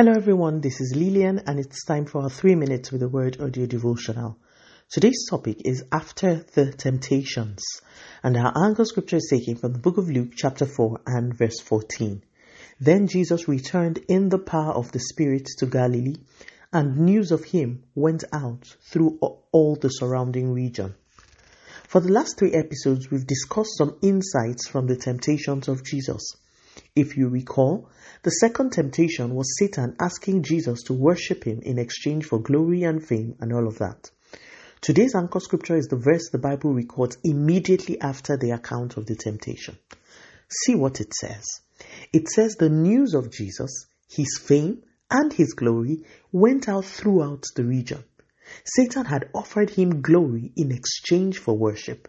Hello everyone, this is Lillian and it's time for our 3 minutes with the word audio devotional. Today's topic is after the temptations and our anchor scripture is taken from the book of Luke chapter 4 and verse 14. Then Jesus returned in the power of the Spirit to Galilee and news of him went out through all the surrounding region. For the last three episodes, we've discussed some insights from the temptations of Jesus. If you recall, the second temptation was Satan asking Jesus to worship him in exchange for glory and fame and all of that. Today's anchor scripture is the verse the Bible records immediately after the account of the temptation. See what it says. It says the news of Jesus, his fame, and his glory went out throughout the region. Satan had offered him glory in exchange for worship,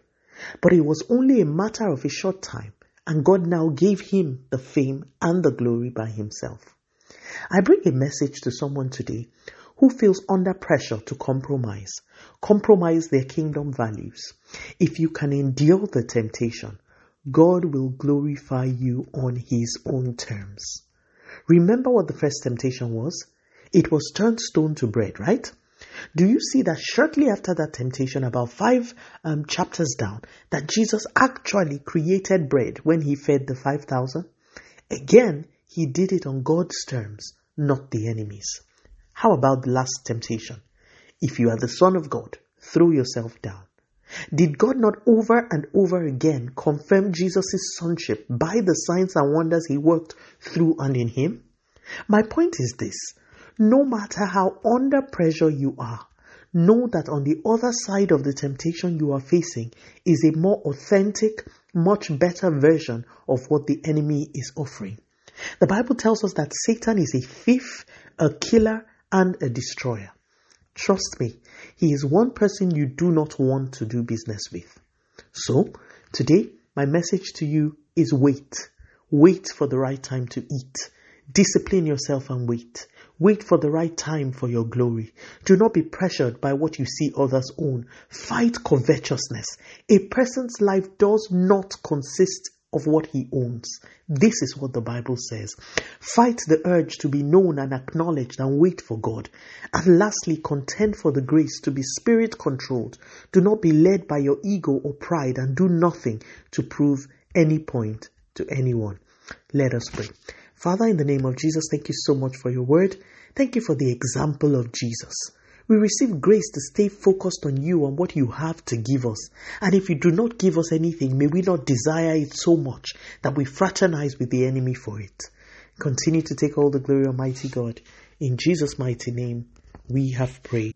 but it was only a matter of a short time and God now gave him the fame and the glory by himself. I bring a message to someone today who feels under pressure to compromise, compromise their kingdom values. If you can endure the temptation, God will glorify you on his own terms. Remember what the first temptation was? It was turn stone to bread, right? Do you see that shortly after that temptation, about five um, chapters down, that Jesus actually created bread when he fed the 5,000? Again, he did it on God's terms, not the enemy's. How about the last temptation? If you are the Son of God, throw yourself down. Did God not over and over again confirm Jesus' sonship by the signs and wonders he worked through and in him? My point is this no matter how under pressure you are, know that on the other side of the temptation you are facing is a more authentic, much better version of what the enemy is offering. The Bible tells us that Satan is a thief, a killer, and a destroyer. Trust me, he is one person you do not want to do business with. So, today, my message to you is wait. Wait for the right time to eat. Discipline yourself and wait. Wait for the right time for your glory. Do not be pressured by what you see others own. Fight covetousness. A person's life does not consist of what he owns. This is what the Bible says. Fight the urge to be known and acknowledged and wait for God. And lastly, contend for the grace to be spirit controlled. Do not be led by your ego or pride and do nothing to prove any point to anyone. Let us pray. Father, in the name of Jesus, thank you so much for your word. Thank you for the example of Jesus. We receive grace to stay focused on you and what you have to give us. And if you do not give us anything, may we not desire it so much that we fraternize with the enemy for it. Continue to take all the glory, Almighty God. In Jesus' mighty name, we have prayed.